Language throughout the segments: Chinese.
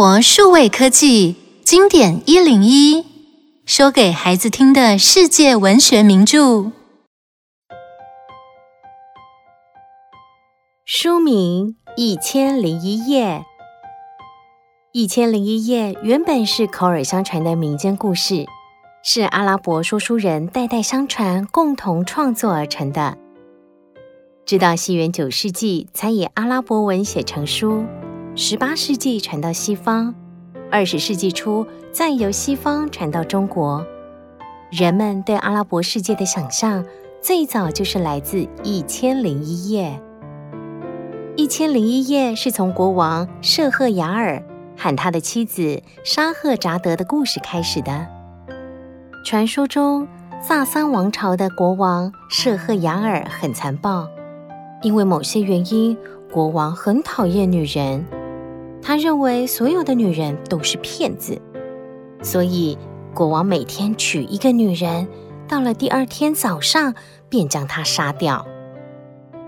活数位科技经典一零一，说给孩子听的世界文学名著。书名《一千零一夜》。《一千零一夜》原本是口耳相传的民间故事，是阿拉伯说书人代代相传、共同创作而成的。直到西元九世纪才以阿拉伯文写成书。十八世纪传到西方，二十世纪初再由西方传到中国。人们对阿拉伯世界的想象，最早就是来自《一千零一夜》。《一千零一夜》是从国王摄赫雅尔喊他的妻子沙赫扎德的故事开始的。传说中，萨桑王朝的国王摄赫雅尔很残暴，因为某些原因，国王很讨厌女人。他认为所有的女人都是骗子，所以国王每天娶一个女人，到了第二天早上便将她杀掉。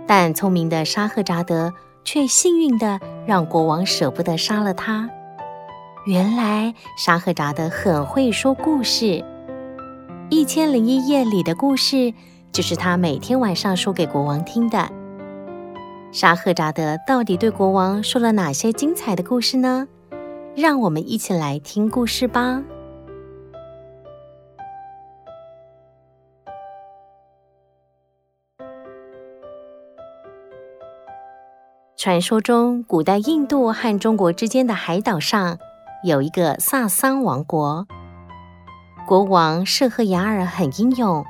但聪明的沙赫扎德却幸运地让国王舍不得杀了他。原来沙赫扎德很会说故事，《一千零一夜》里的故事就是他每天晚上说给国王听的。沙赫扎德到底对国王说了哪些精彩的故事呢？让我们一起来听故事吧。传说中，古代印度和中国之间的海岛上有一个萨桑王国，国王摄赫雅尔很英勇，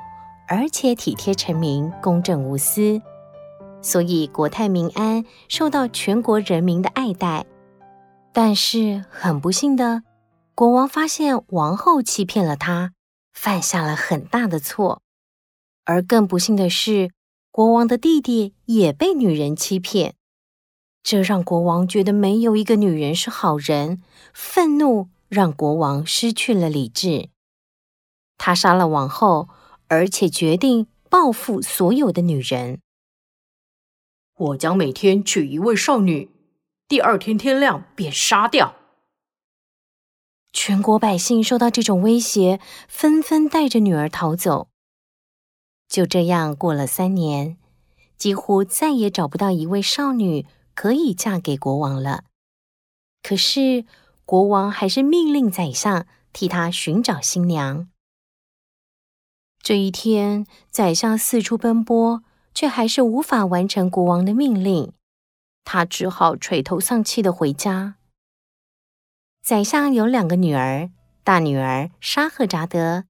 而且体贴臣民，公正无私。所以国泰民安，受到全国人民的爱戴。但是很不幸的，国王发现王后欺骗了他，犯下了很大的错。而更不幸的是，国王的弟弟也被女人欺骗，这让国王觉得没有一个女人是好人，愤怒让国王失去了理智。他杀了王后，而且决定报复所有的女人。我将每天娶一位少女，第二天天亮便杀掉。全国百姓受到这种威胁，纷纷带着女儿逃走。就这样过了三年，几乎再也找不到一位少女可以嫁给国王了。可是国王还是命令宰相替他寻找新娘。这一天，宰相四处奔波。却还是无法完成国王的命令，他只好垂头丧气地回家。宰相有两个女儿，大女儿沙赫扎德，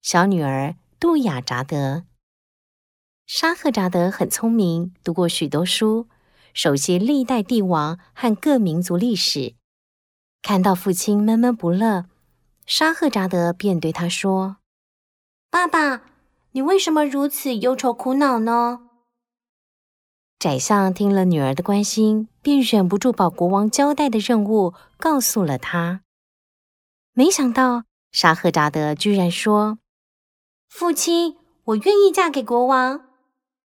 小女儿杜雅扎德。沙赫扎德很聪明，读过许多书，熟悉历代帝王和各民族历史。看到父亲闷闷不乐，沙赫扎德便对他说：“爸爸。”你为什么如此忧愁苦恼呢？宰相听了女儿的关心，便忍不住把国王交代的任务告诉了他。没想到沙赫扎德居然说：“父亲，我愿意嫁给国王，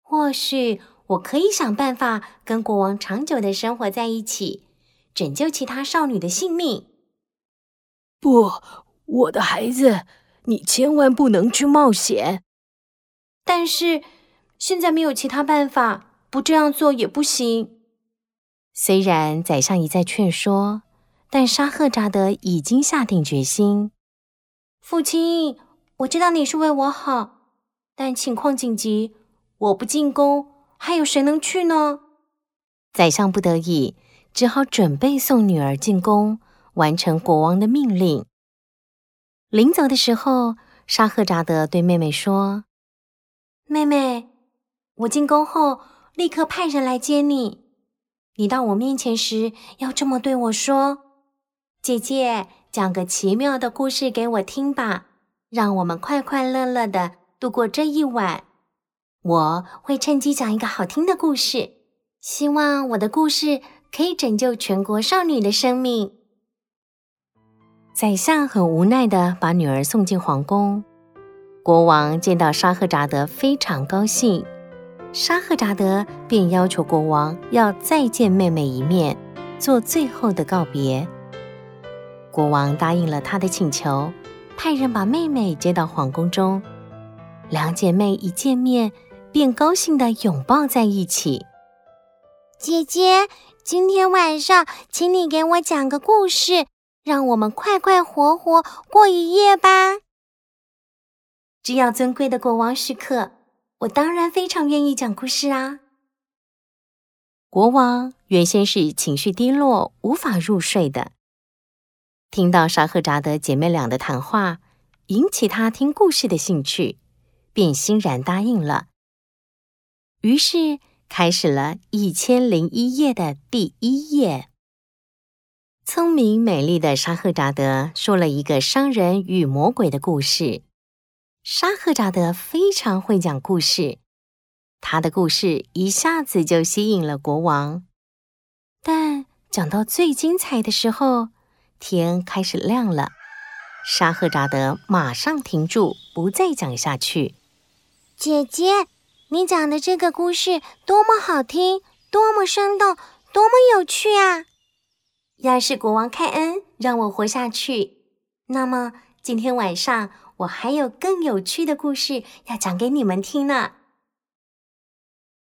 或许我可以想办法跟国王长久的生活在一起，拯救其他少女的性命。”不，我的孩子，你千万不能去冒险。但是现在没有其他办法，不这样做也不行。虽然宰相一再劝说，但沙赫扎德已经下定决心。父亲，我知道你是为我好，但情况紧急，我不进宫，还有谁能去呢？宰相不得已，只好准备送女儿进宫，完成国王的命令。临走的时候，沙赫扎德对妹妹说。妹妹，我进宫后立刻派人来接你。你到我面前时要这么对我说：“姐姐，讲个奇妙的故事给我听吧，让我们快快乐乐的度过这一晚。”我会趁机讲一个好听的故事，希望我的故事可以拯救全国少女的生命。宰相很无奈的把女儿送进皇宫。国王见到沙赫扎德非常高兴，沙赫扎德便要求国王要再见妹妹一面，做最后的告别。国王答应了他的请求，派人把妹妹接到皇宫中。两姐妹一见面，便高兴地拥抱在一起。姐姐，今天晚上请你给我讲个故事，让我们快快活活过一夜吧。只要尊贵的国王许可，我当然非常愿意讲故事啊。国王原先是情绪低落、无法入睡的。听到沙赫扎德姐妹俩的谈话，引起他听故事的兴趣，便欣然答应了。于是开始了一千零一夜的第一夜。聪明美丽的沙赫扎德说了一个商人与魔鬼的故事。沙赫扎德非常会讲故事，他的故事一下子就吸引了国王。但讲到最精彩的时候，天开始亮了，沙赫扎德马上停住，不再讲下去。姐姐，你讲的这个故事多么好听，多么生动，多么有趣啊！要是国王开恩让我活下去，那么今天晚上我还有更有趣的故事要讲给你们听呢。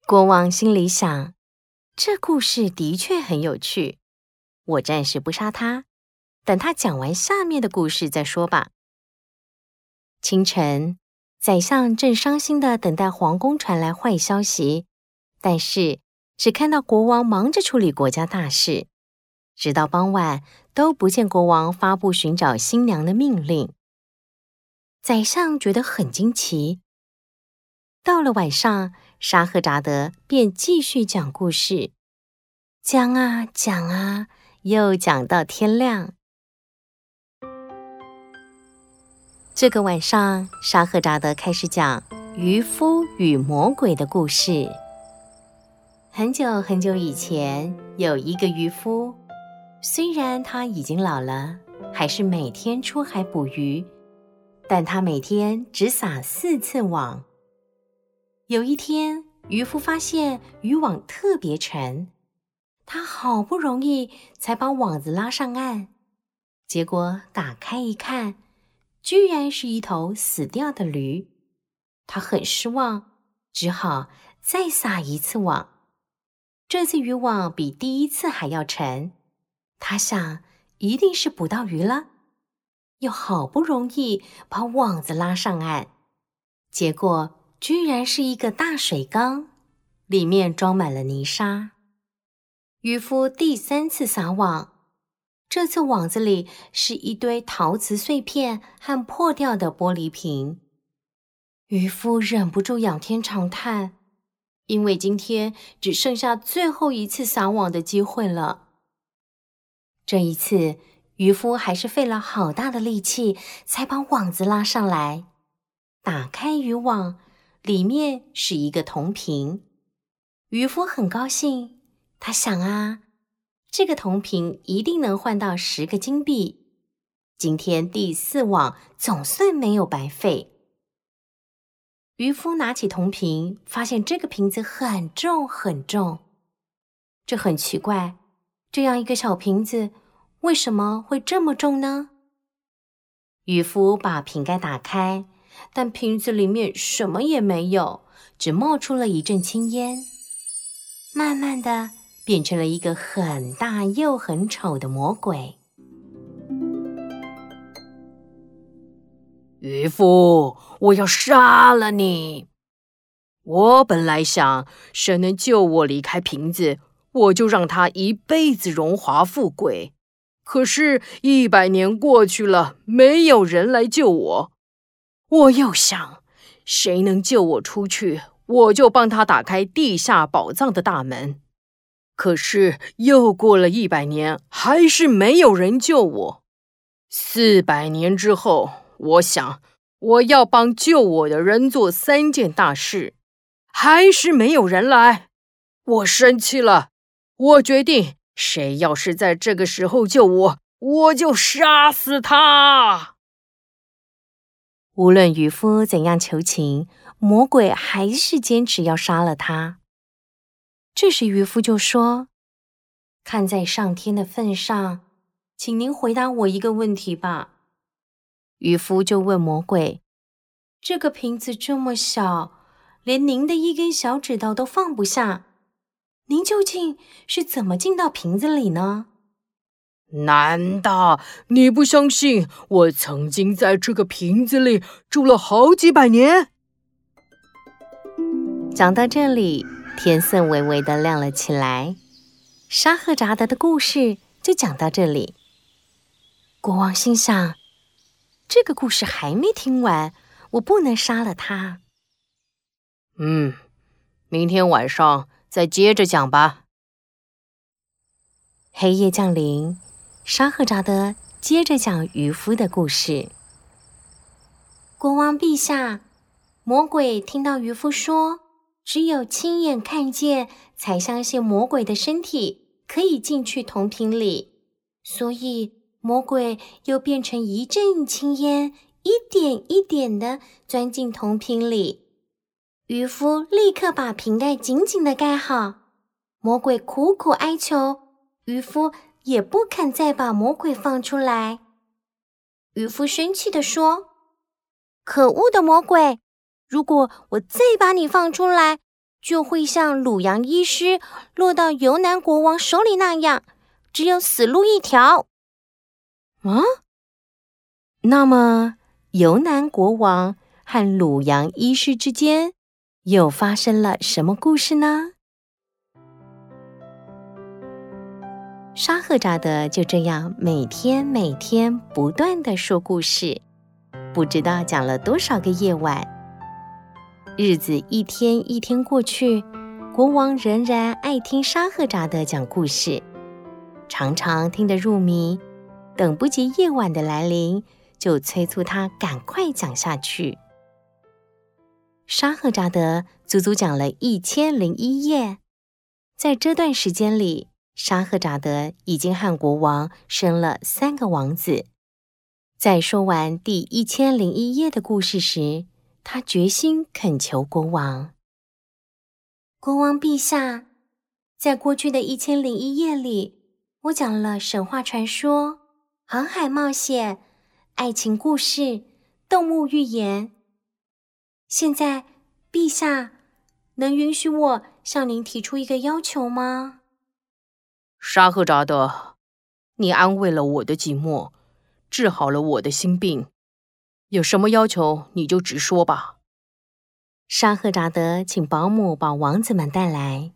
国王心里想，这故事的确很有趣，我暂时不杀他。等他讲完下面的故事再说吧。清晨，宰相正伤心的等待皇宫传来坏消息，但是只看到国王忙着处理国家大事，直到傍晚都不见国王发布寻找新娘的命令。宰相觉得很惊奇。到了晚上，沙赫扎德便继续讲故事，讲啊讲啊，又讲到天亮。这个晚上，沙赫扎德开始讲渔夫与魔鬼的故事。很久很久以前，有一个渔夫，虽然他已经老了，还是每天出海捕鱼，但他每天只撒四次网。有一天，渔夫发现渔网特别沉，他好不容易才把网子拉上岸，结果打开一看。居然是一头死掉的驴，他很失望，只好再撒一次网。这次渔网比第一次还要沉，他想一定是捕到鱼了，又好不容易把网子拉上岸，结果居然是一个大水缸，里面装满了泥沙。渔夫第三次撒网。这次网子里是一堆陶瓷碎片和破掉的玻璃瓶。渔夫忍不住仰天长叹，因为今天只剩下最后一次撒网的机会了。这一次，渔夫还是费了好大的力气才把网子拉上来。打开渔网，里面是一个铜瓶。渔夫很高兴，他想啊。这个铜瓶一定能换到十个金币。今天第四网总算没有白费。渔夫拿起铜瓶，发现这个瓶子很重很重。这很奇怪，这样一个小瓶子为什么会这么重呢？渔夫把瓶盖打开，但瓶子里面什么也没有，只冒出了一阵青烟。慢慢的。变成了一个很大又很丑的魔鬼。渔夫，我要杀了你！我本来想，谁能救我离开瓶子，我就让他一辈子荣华富贵。可是，一百年过去了，没有人来救我。我又想，谁能救我出去，我就帮他打开地下宝藏的大门。可是又过了一百年，还是没有人救我。四百年之后，我想我要帮救我的人做三件大事，还是没有人来。我生气了，我决定，谁要是在这个时候救我，我就杀死他。无论渔夫怎样求情，魔鬼还是坚持要杀了他。这时渔夫就说：“看在上天的份上，请您回答我一个问题吧。”渔夫就问魔鬼：“这个瓶子这么小，连您的一根小指头都放不下，您究竟是怎么进到瓶子里呢？”难道你不相信我曾经在这个瓶子里住了好几百年？讲到这里，天色微微的亮了起来。沙赫扎德的故事就讲到这里。国王心想：这个故事还没听完，我不能杀了他。嗯，明天晚上再接着讲吧。黑夜降临。沙赫扎德接着讲渔夫的故事。国王陛下，魔鬼听到渔夫说，只有亲眼看见才相信魔鬼的身体可以进去铜瓶里，所以魔鬼又变成一阵青烟，一点一点的钻进铜瓶里。渔夫立刻把瓶盖紧紧的盖好。魔鬼苦苦哀求渔夫。也不肯再把魔鬼放出来。渔夫生气地说：“可恶的魔鬼！如果我再把你放出来，就会像鲁阳医师落到尤南国王手里那样，只有死路一条。”啊？那么尤南国王和鲁阳医师之间又发生了什么故事呢？沙赫扎德就这样每天每天不断的说故事，不知道讲了多少个夜晚。日子一天一天过去，国王仍然爱听沙赫扎德讲故事，常常听得入迷，等不及夜晚的来临，就催促他赶快讲下去。沙赫扎德足足讲了一千零一夜，在这段时间里。沙赫扎德已经和国王生了三个王子。在说完第一千零一夜的故事时，他决心恳求国王：“国王陛下，在过去的一千零一夜里，我讲了神话传说、航海冒险、爱情故事、动物寓言。现在，陛下能允许我向您提出一个要求吗？”沙赫扎德，你安慰了我的寂寞，治好了我的心病，有什么要求你就直说吧。沙赫扎德请保姆把王子们带来，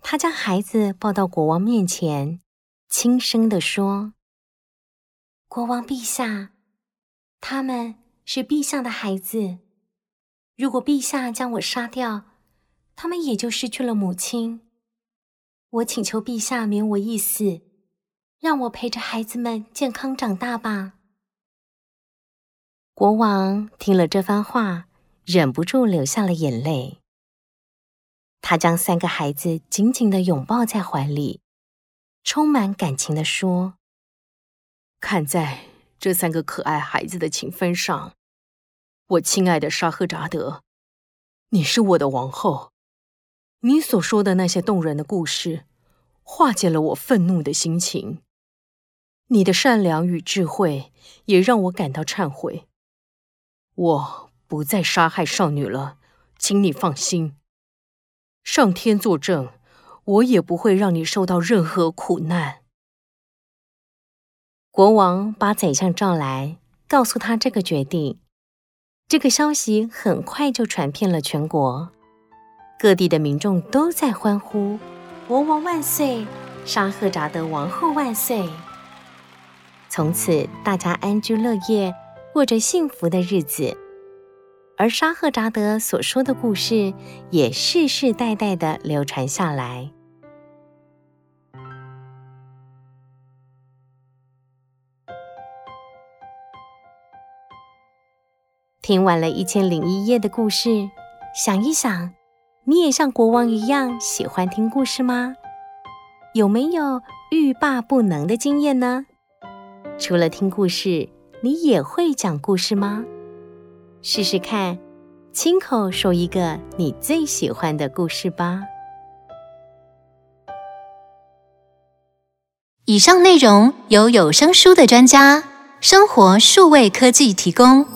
他将孩子抱到国王面前，轻声地说：“国王陛下，他们是陛下的孩子，如果陛下将我杀掉，他们也就失去了母亲。”我请求陛下免我一死，让我陪着孩子们健康长大吧。国王听了这番话，忍不住流下了眼泪。他将三个孩子紧紧地拥抱在怀里，充满感情地说：“看在这三个可爱孩子的情分上，我亲爱的沙赫扎德，你是我的王后。”你所说的那些动人的故事，化解了我愤怒的心情。你的善良与智慧也让我感到忏悔。我不再杀害少女了，请你放心。上天作证，我也不会让你受到任何苦难。国王把宰相召来，告诉他这个决定。这个消息很快就传遍了全国。各地的民众都在欢呼：“国王万岁！沙赫扎德王后万岁！”从此，大家安居乐业，过着幸福的日子。而沙赫扎德所说的故事也世世代代的流传下来。听完了一千零一夜的故事，想一想。你也像国王一样喜欢听故事吗？有没有欲罢不能的经验呢？除了听故事，你也会讲故事吗？试试看，亲口说一个你最喜欢的故事吧。以上内容由有声书的专家生活数位科技提供。